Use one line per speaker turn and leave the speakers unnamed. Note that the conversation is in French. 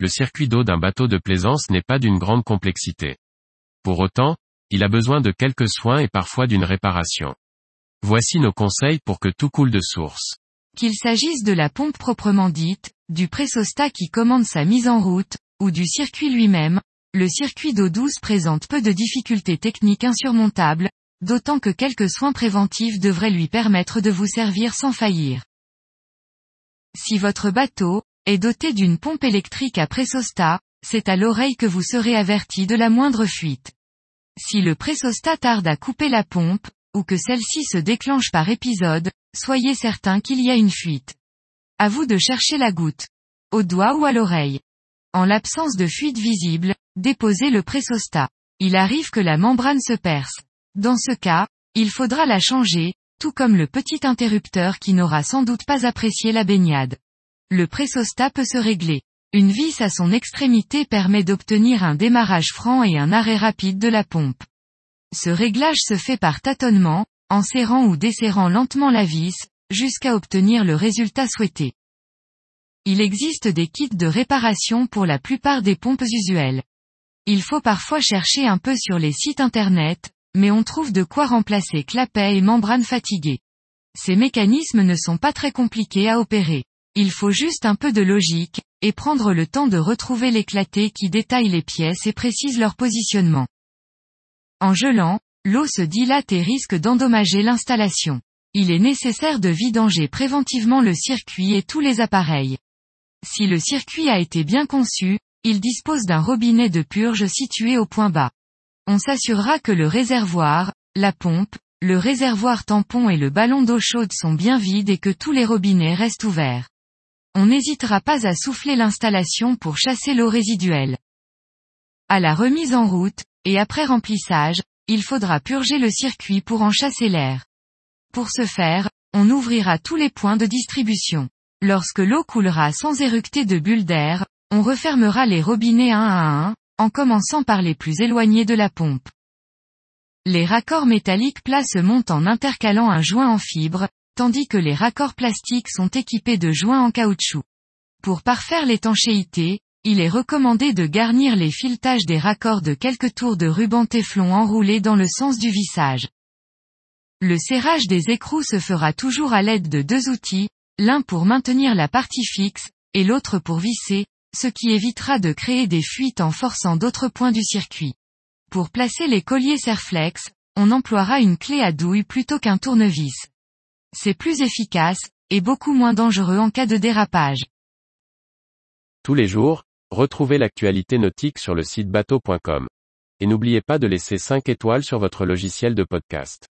Le
circuit d'eau
d'un bateau de plaisance n'est pas d'une grande complexité. Pour autant, il a besoin de quelques soins et parfois d'une réparation. Voici nos conseils pour que tout coule de source.
Qu'il s'agisse de la pompe proprement dite, du pressostat qui commande sa mise en route, ou du circuit lui-même, le circuit d'eau douce présente peu de difficultés techniques insurmontables, d'autant que quelques soins préventifs devraient lui permettre de vous servir sans faillir. Si votre bateau, est doté d'une pompe électrique à pressostat, c'est à l'oreille que vous serez averti de la moindre fuite. Si le pressostat tarde à couper la pompe, ou que celle-ci se déclenche par épisode, soyez certain qu'il y a une fuite. À vous de chercher la goutte. Au doigt ou à l'oreille. En l'absence de fuite visible, déposez le pressostat. Il arrive que la membrane se perce. Dans ce cas, il faudra la changer, tout comme le petit interrupteur qui n'aura sans doute pas apprécié la baignade. Le pressostat peut se régler. Une vis à son extrémité permet d'obtenir un démarrage franc et un arrêt rapide de la pompe. Ce réglage se fait par tâtonnement, en serrant ou desserrant lentement la vis, jusqu'à obtenir le résultat souhaité. Il existe des kits de réparation pour la plupart des pompes usuelles. Il faut parfois chercher un peu sur les sites internet, mais on trouve de quoi remplacer clapet et membrane fatiguée. Ces mécanismes ne sont pas très compliqués à opérer. Il faut juste un peu de logique, et prendre le temps de retrouver l'éclaté qui détaille les pièces et précise leur positionnement. En gelant, l'eau se dilate et risque d'endommager l'installation. Il est nécessaire de vidanger préventivement le circuit et tous les appareils. Si le circuit a été bien conçu, il dispose d'un robinet de purge situé au point bas. On s'assurera que le réservoir, la pompe, le réservoir tampon et le ballon d'eau chaude sont bien vides et que tous les robinets restent ouverts. On n'hésitera pas à souffler l'installation pour chasser l'eau résiduelle. À la remise en route, et après remplissage, il faudra purger le circuit pour en chasser l'air. Pour ce faire, on ouvrira tous les points de distribution. Lorsque l'eau coulera sans éructer de bulles d'air, on refermera les robinets un à un, en commençant par les plus éloignés de la pompe. Les raccords métalliques se montent en intercalant un joint en fibre, tandis que les raccords plastiques sont équipés de joints en caoutchouc. Pour parfaire l'étanchéité, il est recommandé de garnir les filetages des raccords de quelques tours de ruban téflon enroulés dans le sens du vissage. Le serrage des écrous se fera toujours à l'aide de deux outils, l'un pour maintenir la partie fixe, et l'autre pour visser, ce qui évitera de créer des fuites en forçant d'autres points du circuit. Pour placer les colliers Serflex, on emploiera une clé à douille plutôt qu'un tournevis. C'est plus efficace, et beaucoup moins dangereux en cas de dérapage.
Tous les jours, retrouvez l'actualité nautique sur le site bateau.com. Et n'oubliez pas de laisser 5 étoiles sur votre logiciel de podcast.